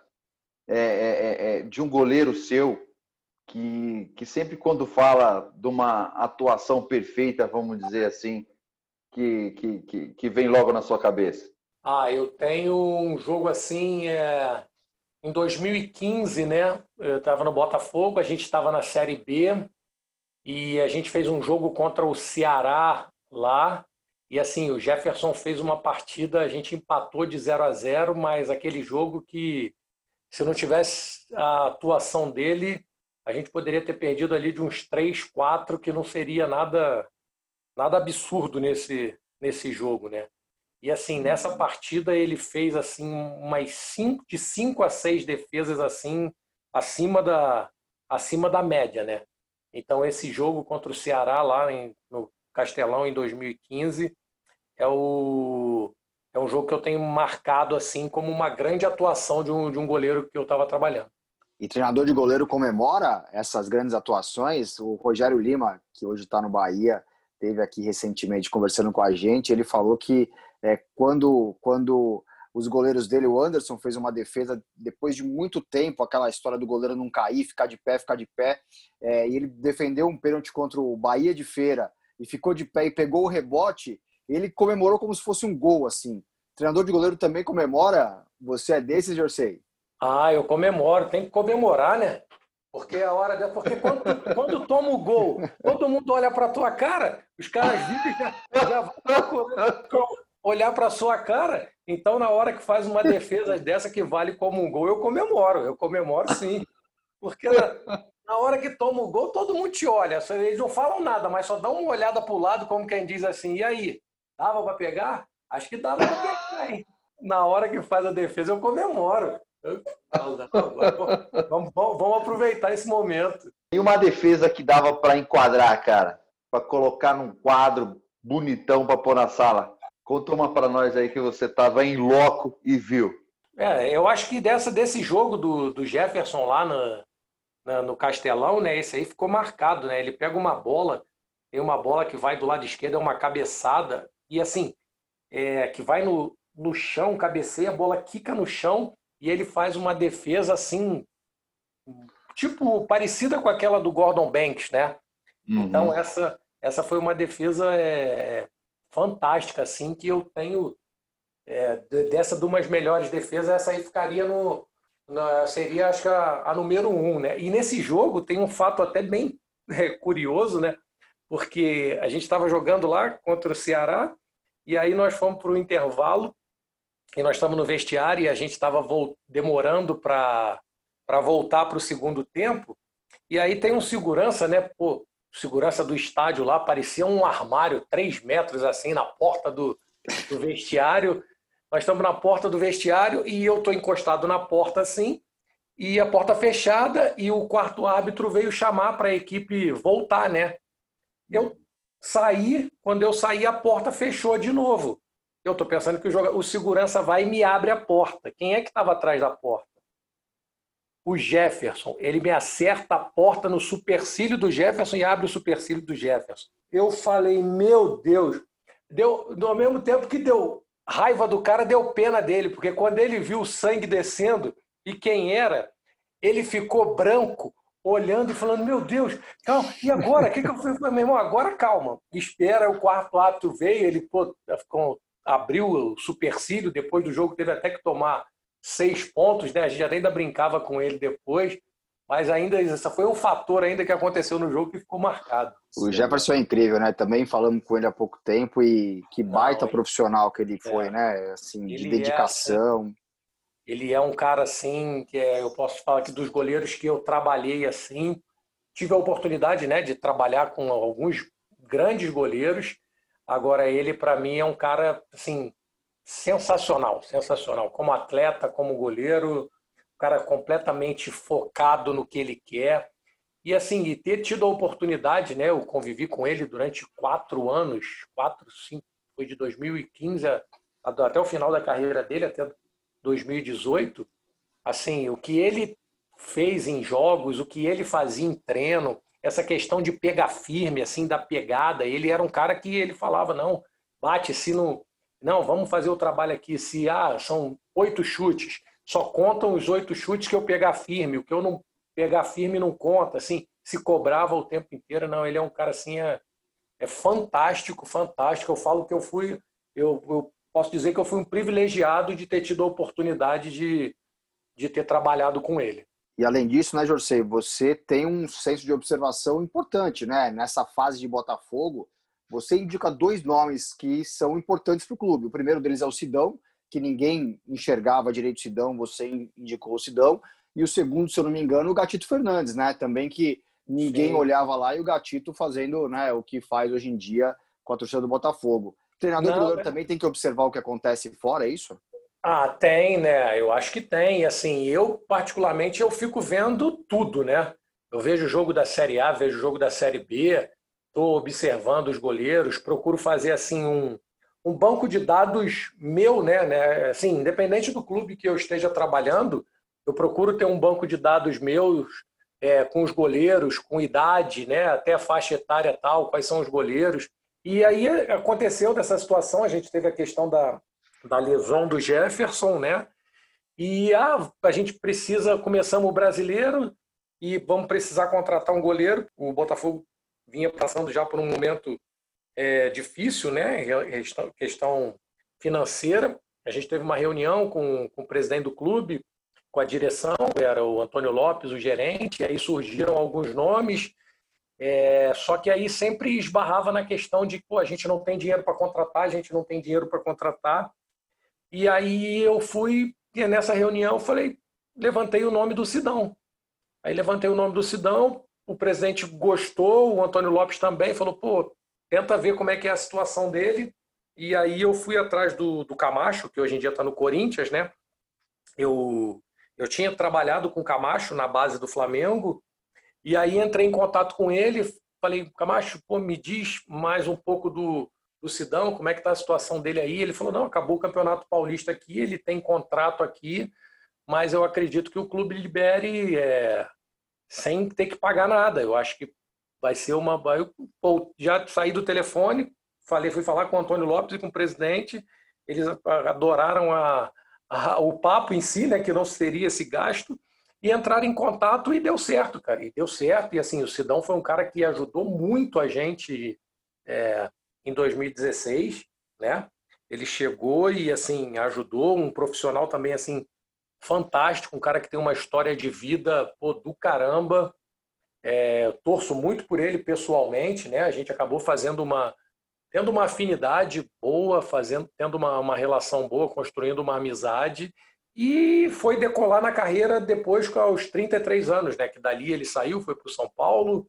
C: é, é, é, é, de um goleiro seu que, que sempre quando fala de uma atuação perfeita, vamos dizer assim, que, que, que, que vem logo na sua cabeça?
D: Ah, eu tenho um jogo assim, é, em 2015, né? Eu estava no Botafogo, a gente estava na Série B, e a gente fez um jogo contra o Ceará lá E assim, o Jefferson fez uma partida, a gente empatou de 0 a 0, mas aquele jogo que se não tivesse a atuação dele, a gente poderia ter perdido ali de uns 3, 4, que não seria nada nada absurdo nesse nesse jogo, né? E assim, nessa partida ele fez assim umas cinco, de 5 a 6 defesas assim acima da acima da média, né? Então esse jogo contra o Ceará lá em, no Castelão em 2015 é o é um jogo que eu tenho marcado assim como uma grande atuação de um, de um goleiro que eu estava trabalhando.
B: E treinador de goleiro comemora essas grandes atuações. O Rogério Lima, que hoje está no Bahia, teve aqui recentemente conversando com a gente. Ele falou que é, quando, quando os goleiros dele, o Anderson fez uma defesa depois de muito tempo, aquela história do goleiro não cair, ficar de pé, ficar de pé, é, e ele defendeu um pênalti contra o Bahia de Feira e ficou de pé e pegou o rebote, ele comemorou como se fosse um gol, assim. Treinador de goleiro também comemora? Você é desses, Jersey?
D: Ah, eu comemoro, tem que comemorar, né? Porque a hora de... porque quando, quando toma o gol, todo mundo olha para tua cara, os caras viram já, já olhar para sua cara. Então, na hora que faz uma defesa dessa que vale como um gol, eu comemoro. Eu comemoro sim. Porque na, na hora que toma o gol, todo mundo te olha. Eles não falam nada, mas só dão uma olhada para o lado, como quem diz assim: e aí? Dava para pegar? Acho que dava para pegar, hein? Na hora que faz a defesa, eu comemoro. Vamos, vamos, vamos aproveitar esse momento.
C: E uma defesa que dava para enquadrar, cara? Para colocar num quadro bonitão para pôr na sala? Conta uma para nós aí que você estava em loco e viu.
D: É, eu acho que dessa, desse jogo do, do Jefferson lá no, no, no Castelão, né? Esse aí ficou marcado, né? Ele pega uma bola, tem uma bola que vai do lado esquerdo, é uma cabeçada, e assim, é, que vai no, no chão, cabeceia, a bola quica no chão e ele faz uma defesa assim, tipo, parecida com aquela do Gordon Banks, né? Uhum. Então, essa, essa foi uma defesa é, fantástica, assim, que eu tenho é, dessa de umas melhores defesas, essa aí ficaria no. Na, seria, acho que, a, a, número um, né? E nesse jogo tem um fato até bem é, curioso, né? Porque a gente estava jogando lá contra o Ceará e aí nós fomos para o intervalo e nós estamos no vestiário e a gente estava demorando para voltar para o segundo tempo. E aí tem um segurança, né? Pô, segurança do estádio lá, parecia um armário, três metros assim, na porta do, do vestiário. Nós estamos na porta do vestiário e eu estou encostado na porta assim, e a porta fechada, e o quarto árbitro veio chamar para a equipe voltar, né? Eu saí, quando eu saí, a porta fechou de novo. Eu estou pensando que o, jogador, o segurança vai e me abre a porta. Quem é que estava atrás da porta? o Jefferson. Ele me acerta a porta no supercílio do Jefferson e abre o supercílio do Jefferson. Eu falei, meu Deus. Deu, ao mesmo tempo que deu raiva do cara, deu pena dele, porque quando ele viu o sangue descendo e quem era, ele ficou branco, olhando e falando: Meu Deus, calma, e agora? O que, que eu fiz? Meu irmão, agora calma, espera. O quarto árbitro veio, ele pô, ficou, abriu o supercílio. Depois do jogo, teve até que tomar seis pontos, né? A gente ainda brincava com ele depois, mas ainda isso foi um fator ainda que aconteceu no jogo que ficou marcado.
B: O Jefferson é incrível, né? Também falamos com ele há pouco tempo e que baita Não, profissional que ele foi, é. né? Assim, ele de dedicação.
D: É, ele é um cara assim que é, eu posso falar que dos goleiros que eu trabalhei assim, tive a oportunidade, né, de trabalhar com alguns grandes goleiros. Agora ele para mim é um cara assim sensacional, sensacional. Como atleta, como goleiro, o cara completamente focado no que ele quer. E assim, e ter tido a oportunidade, né? Eu convivi com ele durante quatro anos, quatro, cinco, foi de 2015 até o final da carreira dele, até 2018. Assim, o que ele fez em jogos, o que ele fazia em treino, essa questão de pegar firme, assim, da pegada, ele era um cara que ele falava, não, bate se no, não, vamos fazer o trabalho aqui. Se ah, são oito chutes, só contam os oito chutes que eu pegar firme. O que eu não pegar firme não conta. Assim, se cobrava o tempo inteiro. Não, ele é um cara assim, é, é fantástico, fantástico. Eu falo que eu fui, eu, eu posso dizer que eu fui um privilegiado de ter tido a oportunidade de, de ter trabalhado com ele.
B: E além disso, né, Jorcei, você tem um senso de observação importante, né? Nessa fase de Botafogo, você indica dois nomes que são importantes para o clube. O primeiro deles é o Sidão, que ninguém enxergava direito o Sidão, você indicou o Sidão. E o segundo, se eu não me engano, o Gatito Fernandes, né? Também que ninguém Sim. olhava lá e o Gatito fazendo né, o que faz hoje em dia com a torcida do Botafogo. O treinador não, é... também tem que observar o que acontece fora, é isso?
D: Ah, tem, né? Eu acho que tem. Assim, eu particularmente eu fico vendo tudo, né? Eu vejo o jogo da Série A, vejo o jogo da Série B, estou observando os goleiros, procuro fazer assim um, um banco de dados meu, né, né? Assim, independente do clube que eu esteja trabalhando, eu procuro ter um banco de dados meus é, com os goleiros, com idade, né, até a faixa etária tal, quais são os goleiros. E aí aconteceu dessa situação, a gente teve a questão da, da lesão do Jefferson, né? E ah, a gente precisa, começamos o brasileiro e vamos precisar contratar um goleiro. O Botafogo vinha passando já por um momento é, difícil, né? Questão financeira. A gente teve uma reunião com, com o presidente do clube, com a direção, era o Antônio Lopes, o gerente, aí surgiram alguns nomes, é, só que aí sempre esbarrava na questão de, pô, a gente não tem dinheiro para contratar, a gente não tem dinheiro para contratar. E aí eu fui, e nessa reunião, falei, levantei o nome do Sidão. Aí levantei o nome do Sidão, o presidente gostou, o Antônio Lopes também, falou, pô, tenta ver como é que é a situação dele. E aí eu fui atrás do, do Camacho, que hoje em dia está no Corinthians, né? Eu, eu tinha trabalhado com o Camacho na base do Flamengo, e aí entrei em contato com ele, falei, Camacho, pô, me diz mais um pouco do, do Sidão, como é que está a situação dele aí? Ele falou, não, acabou o Campeonato Paulista aqui, ele tem contrato aqui, mas eu acredito que o clube libere é, sem ter que pagar nada. Eu acho que vai ser uma. Eu já saí do telefone, falei, fui falar com o Antônio Lopes e com o presidente. Eles adoraram a, a, o papo em si, né, que não seria esse gasto, e entraram em contato e deu certo, cara. E deu certo. E assim, o Sidão foi um cara que ajudou muito a gente é, em 2016, né? Ele chegou e assim ajudou um profissional também assim fantástico, um cara que tem uma história de vida pô, do caramba. É, torço muito por ele pessoalmente, né? A gente acabou fazendo uma tendo uma afinidade boa, fazendo tendo uma, uma relação boa, construindo uma amizade e foi decolar na carreira depois aos 33 anos, né? Que dali ele saiu, foi para o São Paulo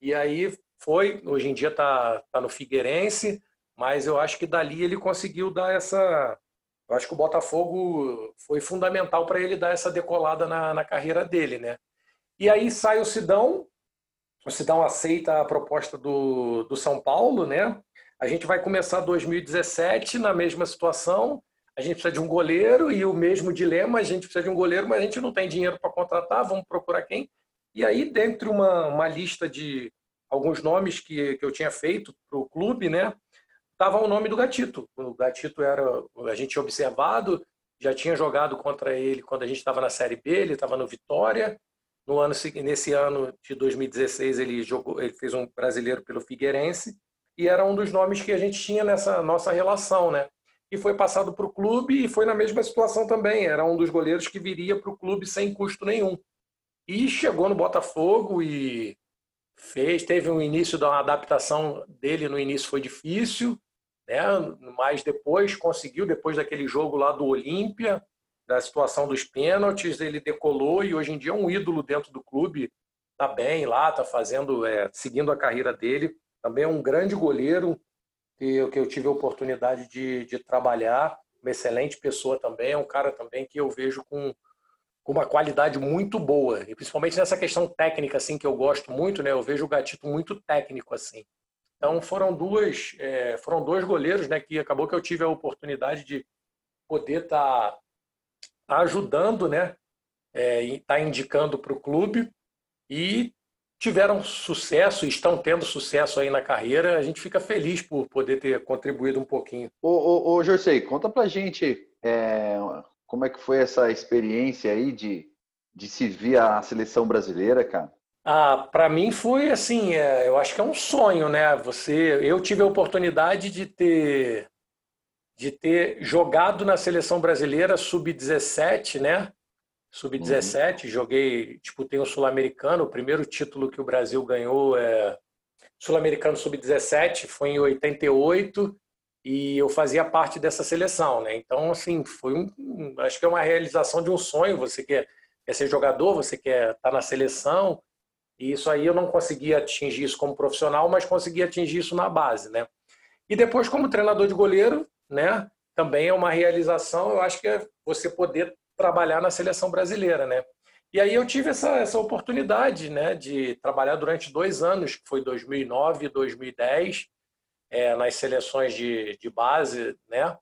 D: e aí foi. Hoje em dia está tá no Figueirense, mas eu acho que dali ele conseguiu dar essa eu acho que o Botafogo foi fundamental para ele dar essa decolada na, na carreira dele, né? E aí sai o Sidão, o Sidão aceita a proposta do, do São Paulo, né? A gente vai começar 2017 na mesma situação. A gente precisa de um goleiro e o mesmo dilema: a gente precisa de um goleiro, mas a gente não tem dinheiro para contratar, vamos procurar quem? E aí, dentre uma, uma lista de alguns nomes que, que eu tinha feito para o clube, né? estava o nome do Gatito. O Gatito era a gente tinha observado, já tinha jogado contra ele quando a gente estava na Série B, ele estava no Vitória. No ano nesse ano de 2016 ele jogou, ele fez um brasileiro pelo Figueirense e era um dos nomes que a gente tinha nessa nossa relação, né? E foi passado para o clube e foi na mesma situação também. Era um dos goleiros que viria para o clube sem custo nenhum. E chegou no Botafogo e fez, teve um início da adaptação dele no início foi difícil, né? mas depois conseguiu, depois daquele jogo lá do Olímpia, da situação dos pênaltis, ele decolou e hoje em dia é um ídolo dentro do clube, está bem lá, está fazendo, é, seguindo a carreira dele, também é um grande goleiro que eu, que eu tive a oportunidade de, de trabalhar, uma excelente pessoa também, é um cara também que eu vejo com, com uma qualidade muito boa, e principalmente nessa questão técnica, assim, que eu gosto muito, né? Eu vejo o Gatito muito técnico, assim. Então foram duas, é, foram dois goleiros, né? Que acabou que eu tive a oportunidade de poder estar tá, tá ajudando, né? É, e tá indicando para o clube e tiveram sucesso, estão tendo sucesso aí na carreira. A gente fica feliz por poder ter contribuído um pouquinho.
C: Ô, ô, ô Jorsei, conta pra gente é, como é que foi essa experiência aí de, de servir a seleção brasileira, cara?
D: Ah, para mim foi assim, é, eu acho que é um sonho, né? Você, eu tive a oportunidade de ter de ter jogado na seleção brasileira sub-17, né? Sub-17, uhum. joguei, disputei o sul-americano, o primeiro título que o Brasil ganhou é sul-americano sub-17 foi em 88 e eu fazia parte dessa seleção, né? Então, assim, foi um, acho que é uma realização de um sonho. Você quer, quer ser jogador, você quer estar na seleção, e isso aí eu não conseguia atingir isso como profissional, mas consegui atingir isso na base, né? E depois, como treinador de goleiro, né? Também é uma realização, eu acho que é você poder trabalhar na seleção brasileira, né? E aí eu tive essa, essa oportunidade, né, de trabalhar durante dois anos, que foi 2009 e 2010, é, nas seleções de, de base, né?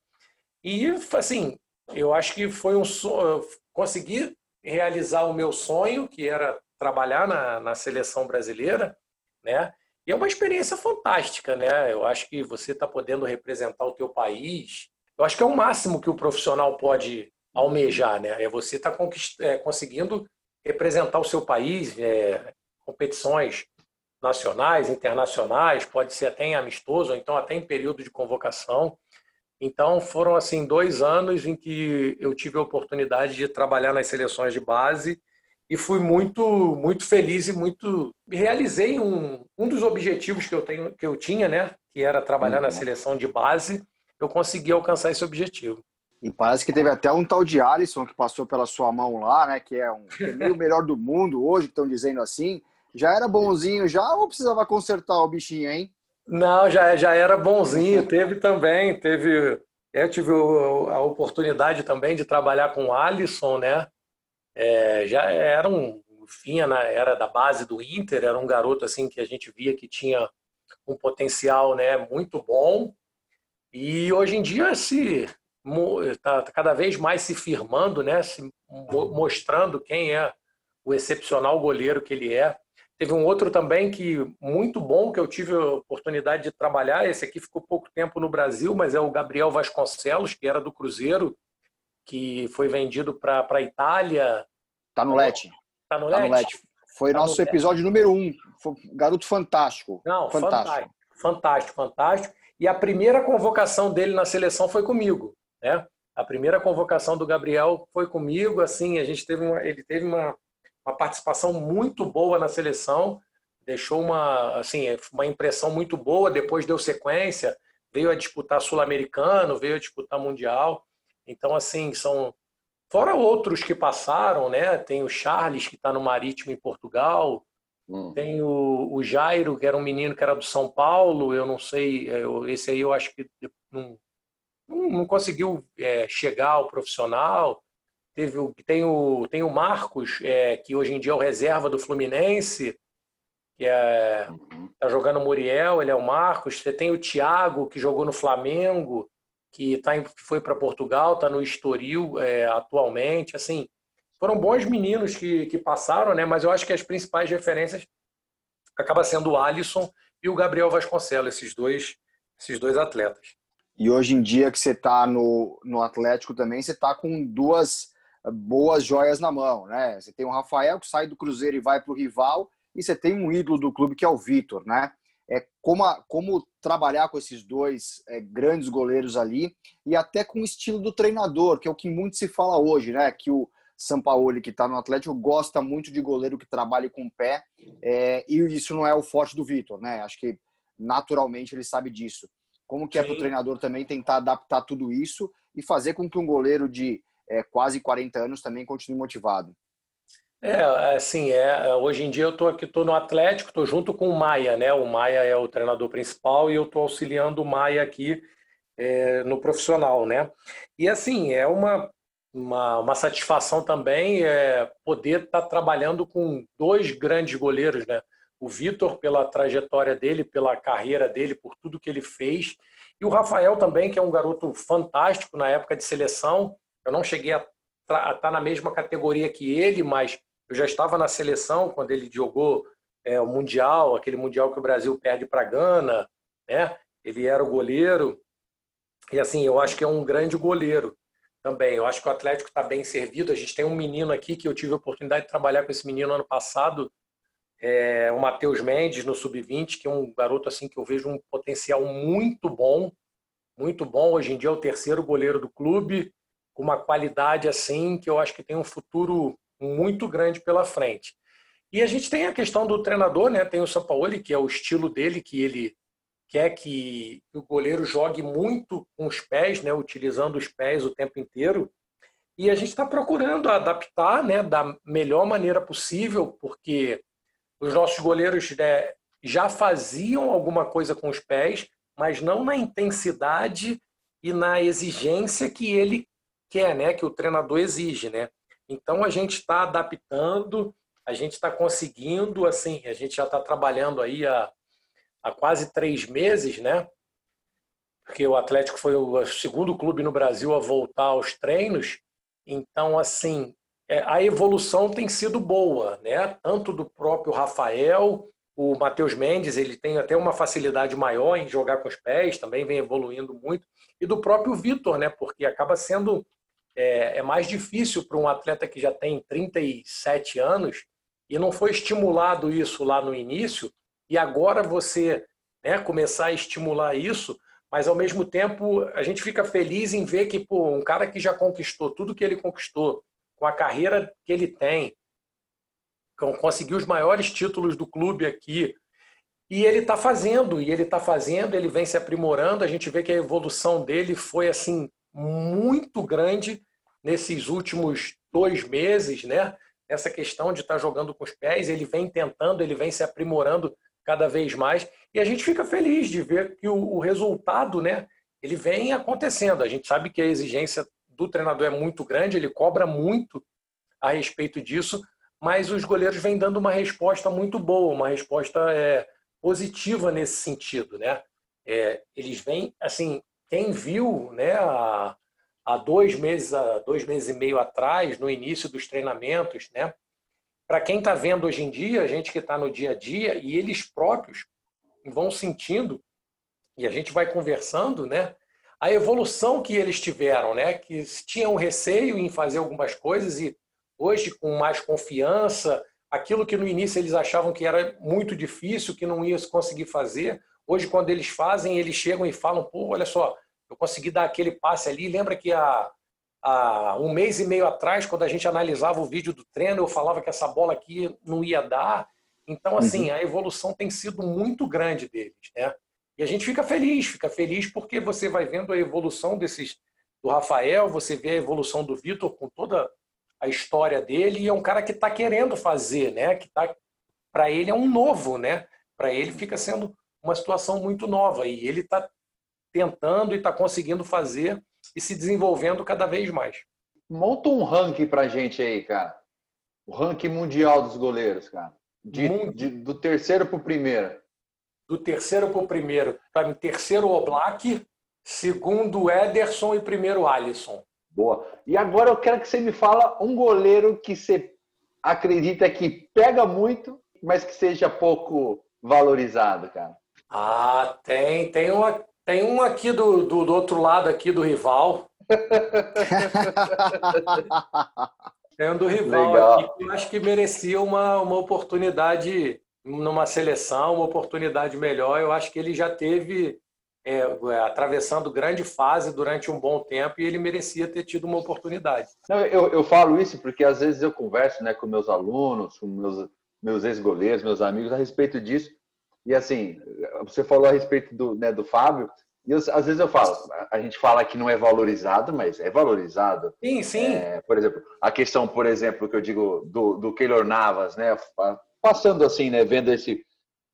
D: E, assim, eu acho que foi um sonho, consegui realizar o meu sonho, que era trabalhar na, na seleção brasileira, né? E é uma experiência fantástica, né? Eu acho que você está podendo representar o teu país. Eu acho que é o máximo que o profissional pode almejar, né? É você estar tá é, conseguindo representar o seu país, é, competições nacionais, internacionais, pode ser até em amistoso, ou então até em período de convocação. Então foram assim dois anos em que eu tive a oportunidade de trabalhar nas seleções de base e fui muito muito feliz e muito realizei um, um dos objetivos que eu tenho que eu tinha, né, que era trabalhar na uhum. seleção de base. Eu consegui alcançar esse objetivo.
B: E parece que teve até um tal de Alisson que passou pela sua mão lá, né? Que é um que é meio melhor do mundo hoje, estão dizendo assim. Já era bonzinho já ou precisava consertar o bichinho, hein?
D: Não, já, já era bonzinho. Teve também, teve. Eu tive a oportunidade também de trabalhar com o Alisson, né? É, já era um vinha na era da base do Inter, era um garoto assim que a gente via que tinha um potencial, né, muito bom. E hoje em dia se está cada vez mais se firmando, né, se mostrando quem é o excepcional goleiro que ele é. Teve um outro também que muito bom que eu tive a oportunidade de trabalhar. Esse aqui ficou pouco tempo no Brasil, mas é o Gabriel Vasconcelos, que era do Cruzeiro, que foi vendido para a Itália.
B: Tá no Lete.
D: Tá no Lete. Tá no Lete.
B: Foi tá nosso episódio número um. Foi garoto fantástico.
D: Não, fantástico. fantástico, fantástico. E a primeira convocação dele na seleção foi comigo, né? A primeira convocação do Gabriel foi comigo, assim, a gente teve uma, ele teve uma, uma participação muito boa na seleção, deixou uma, assim, uma impressão muito boa, depois deu sequência, veio a disputar Sul-Americano, veio a disputar Mundial. Então, assim, são. Fora outros que passaram, né? Tem o Charles, que está no Marítimo em Portugal. Hum. Tem o, o, Jairo, que era um menino que era do São Paulo. Eu não sei, eu, esse aí eu acho que não, não, não conseguiu é, chegar ao profissional. Teve o, tem, o, tem o Marcos, é, que hoje em dia é o reserva do Fluminense, que é, uhum. tá jogando o Muriel, ele é o Marcos. Você tem o Thiago, que jogou no Flamengo que, tá em, que foi para Portugal, está no Estoril é, atualmente. Assim, foram bons meninos que, que passaram, né? mas eu acho que as principais referências acaba sendo o Alisson e o Gabriel Vasconcelos, esses dois, esses dois atletas.
B: E hoje em dia que você está no, no Atlético também, você está com duas boas joias na mão, né? Você tem o Rafael que sai do Cruzeiro e vai para o rival, e você tem um ídolo do clube que é o Vitor, né? é, como, a, como trabalhar com esses dois é, grandes goleiros ali e até com o estilo do treinador, que é o que muito se fala hoje, né? Que o Sampaoli, que está no Atlético, gosta muito de goleiro que trabalhe com o pé é, e isso não é o forte do Vitor, né? Acho que naturalmente ele sabe disso. Como que é para o treinador também tentar adaptar tudo isso e fazer com que um goleiro de é, quase 40 anos também continue motivado?
D: É, assim, é, hoje em dia eu estou aqui, estou no Atlético, estou junto com o Maia, né? O Maia é o treinador principal e eu estou auxiliando o Maia aqui é, no profissional, né? E assim, é uma, uma, uma satisfação também é, poder estar tá trabalhando com dois grandes goleiros, né? O Vitor, pela trajetória dele, pela carreira dele, por tudo que ele fez, e o Rafael também, que é um garoto fantástico na época de seleção. Eu não cheguei a estar tá na mesma categoria que ele, mas eu já estava na seleção quando ele jogou é, o Mundial, aquele Mundial que o Brasil perde para a Gana, né? Ele era o goleiro. E assim, eu acho que é um grande goleiro também. Eu acho que o Atlético está bem servido. A gente tem um menino aqui que eu tive a oportunidade de trabalhar com esse menino ano passado, é, o Matheus Mendes, no Sub-20, que é um garoto assim que eu vejo um potencial muito bom, muito bom. Hoje em dia é o terceiro goleiro do clube, uma qualidade assim que eu acho que tem um futuro muito grande pela frente. E a gente tem a questão do treinador, né? Tem o Sampaoli, que é o estilo dele, que ele quer que o goleiro jogue muito com os pés, né? Utilizando os pés o tempo inteiro. E a gente está procurando adaptar, né? Da melhor maneira possível, porque os nossos goleiros né, já faziam alguma coisa com os pés, mas não na intensidade e na exigência que ele quer, né? Que o treinador exige, né? Então a gente está adaptando, a gente está conseguindo, assim, a gente já está trabalhando aí há, há quase três meses, né? Porque o Atlético foi o segundo clube no Brasil a voltar aos treinos. Então, assim, é, a evolução tem sido boa, né? Tanto do próprio Rafael, o Matheus Mendes, ele tem até uma facilidade maior em jogar com os pés, também vem evoluindo muito, e do próprio Vitor, né? Porque acaba sendo é, é mais difícil para um atleta que já tem 37 anos e não foi estimulado isso lá no início, e agora você né, começar a estimular isso, mas ao mesmo tempo a gente fica feliz em ver que pô, um cara que já conquistou tudo que ele conquistou, com a carreira que ele tem, conseguiu os maiores títulos do clube aqui, e ele está fazendo, e ele está fazendo, ele vem se aprimorando, a gente vê que a evolução dele foi assim muito grande nesses últimos dois meses, né? essa questão de estar tá jogando com os pés, ele vem tentando, ele vem se aprimorando cada vez mais, e a gente fica feliz de ver que o, o resultado, né, ele vem acontecendo. A gente sabe que a exigência do treinador é muito grande, ele cobra muito a respeito disso, mas os goleiros vêm dando uma resposta muito boa, uma resposta é, positiva nesse sentido, né? É, eles vêm, assim, quem viu, né, há dois meses, há dois meses e meio atrás, no início dos treinamentos, né? Para quem está vendo hoje em dia, a gente que está no dia a dia, e eles próprios vão sentindo, e a gente vai conversando, né? A evolução que eles tiveram, né? Que tinham receio em fazer algumas coisas e hoje com mais confiança, aquilo que no início eles achavam que era muito difícil, que não ia conseguir fazer, hoje quando eles fazem, eles chegam e falam, pô, olha só, eu consegui dar aquele passe ali. Lembra que há, há um mês e meio atrás, quando a gente analisava o vídeo do treino, eu falava que essa bola aqui não ia dar. Então, assim, uhum. a evolução tem sido muito grande deles, né? E a gente fica feliz, fica feliz porque você vai vendo a evolução desses do Rafael, você vê a evolução do Vitor com toda a história dele e é um cara que está querendo fazer, né? Que tá para ele é um novo, né? Para ele fica sendo uma situação muito nova e ele está tentando e está conseguindo fazer e se desenvolvendo cada vez mais.
C: Monta um ranking para gente aí, cara. O ranking mundial dos goleiros, cara. De, de do terceiro para o primeiro.
D: Do terceiro para o primeiro. Para mim, terceiro Oblak, segundo Ederson e primeiro Alisson.
C: Boa. E agora eu quero que você me fala um goleiro que você acredita que pega muito, mas que seja pouco valorizado, cara.
D: Ah, tem. Tem uma, tem um aqui do, do, do outro lado aqui do rival. Tem um do rival Legal. aqui que eu acho que merecia uma, uma oportunidade numa seleção, uma oportunidade melhor. Eu acho que ele já teve é, é, atravessando grande fase durante um bom tempo e ele merecia ter tido uma oportunidade.
C: Não, eu, eu falo isso porque às vezes eu converso né, com meus alunos, com meus, meus ex-goleiros, meus amigos a respeito disso. E assim, você falou a respeito do, né, do Fábio, e eu, às vezes eu falo, a gente fala que não é valorizado, mas é valorizado.
D: Sim, sim.
C: É, por exemplo, a questão, por exemplo, que eu digo do, do Keylor Navas, né? Passando assim, né? Vendo esse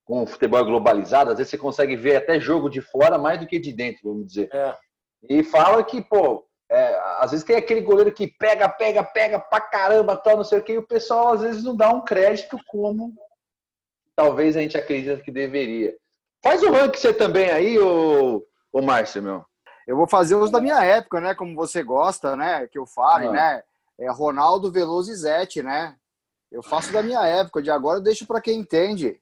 C: com o futebol globalizado, às vezes você consegue ver até jogo de fora mais do que de dentro, vamos dizer. É. E fala que, pô, é, às vezes tem aquele goleiro que pega, pega, pega pra caramba, tal, não sei o que, e o pessoal às vezes não dá um crédito como talvez a gente acredita que deveria. Faz o ranking você também aí, ô, ô Márcio, meu.
B: Eu vou fazer os da minha época, né? Como você gosta, né? Que eu fale, ah. né? É Ronaldo Veloso e Zete, né? Eu faço da minha época, de agora eu deixo para quem entende.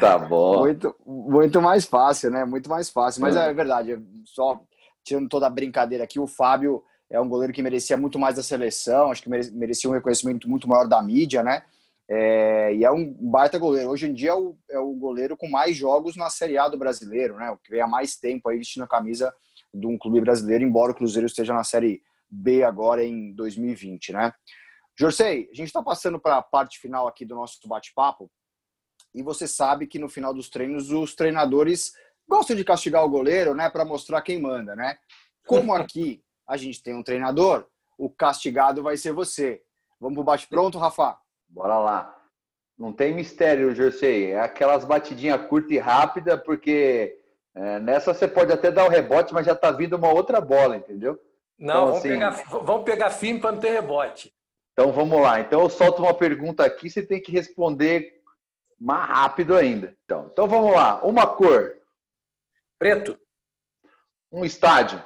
C: Tá bom.
B: Muito, muito mais fácil, né? Muito mais fácil. Mas é, é verdade, só tirando toda a brincadeira aqui, o Fábio é um goleiro que merecia muito mais da seleção, acho que merecia um reconhecimento muito maior da mídia, né? É, e é um baita goleiro. Hoje em dia é o, é o, goleiro com mais jogos na Série A do brasileiro, né? O que vem há mais tempo aí vestindo a camisa de um clube brasileiro, embora o Cruzeiro esteja na Série B agora em 2020, né? Jorsei, a gente está passando para a parte final aqui do nosso bate-papo e você sabe que no final dos treinos os treinadores gostam de castigar o goleiro, né, para mostrar quem manda, né? Como aqui a gente tem um treinador, o castigado vai ser você. Vamos pro bate pronto, Rafa?
C: Bora lá. Não tem mistério, Jersey. É aquelas batidinhas curta e rápida, porque é, nessa você pode até dar o rebote, mas já tá vindo uma outra bola, entendeu?
D: Não, então, vamos, assim, pegar, vamos pegar firme para não ter rebote.
C: Então vamos lá. Então eu solto uma pergunta aqui, você tem que responder mais rápido ainda. Então, então vamos lá. Uma cor.
D: Preto.
C: Um estádio.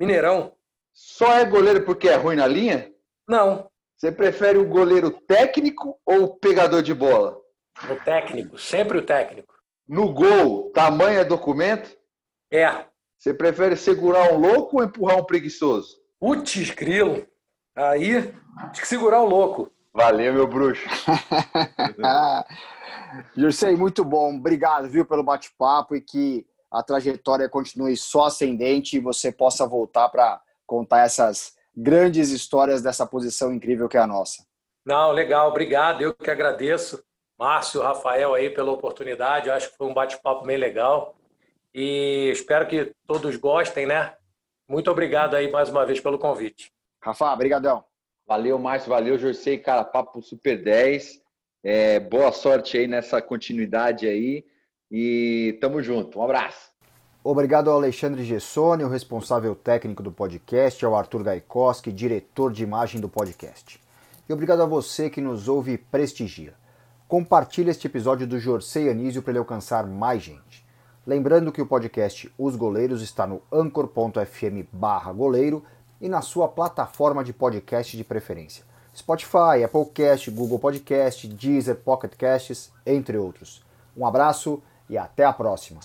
D: Mineirão.
C: Só é goleiro porque é ruim na linha?
D: Não.
C: Você prefere o goleiro técnico ou o pegador de bola?
D: O técnico, sempre o técnico.
C: No gol, tamanho é documento?
D: É.
C: Você prefere segurar um louco ou empurrar um preguiçoso?
D: Putz, grilo. Aí, tem que segurar o louco.
C: Valeu, meu bruxo.
B: Jursei, muito bom. Obrigado, viu, pelo bate-papo e que a trajetória continue só ascendente e você possa voltar para contar essas grandes histórias dessa posição incrível que é a nossa.
D: Não, legal, obrigado. Eu que agradeço. Márcio, Rafael aí pela oportunidade. Eu acho que foi um bate-papo bem legal. E espero que todos gostem, né? Muito obrigado aí mais uma vez pelo convite.
B: Rafa, brigadão.
C: Valeu, Márcio, valeu, Jorcei, cara, papo super 10. É, boa sorte aí nessa continuidade aí e tamo junto. Um abraço.
B: Obrigado ao Alexandre Gessoni, o responsável técnico do podcast, ao Arthur Gaikoski, diretor de imagem do podcast. E obrigado a você que nos ouve e prestigia. Compartilhe este episódio do Jorcei Anísio para ele alcançar mais gente. Lembrando que o podcast Os Goleiros está no anchor.fm goleiro e na sua plataforma de podcast de preferência. Spotify, Applecast, Google Podcast, Deezer, Pocket Casts, entre outros. Um abraço e até a próxima.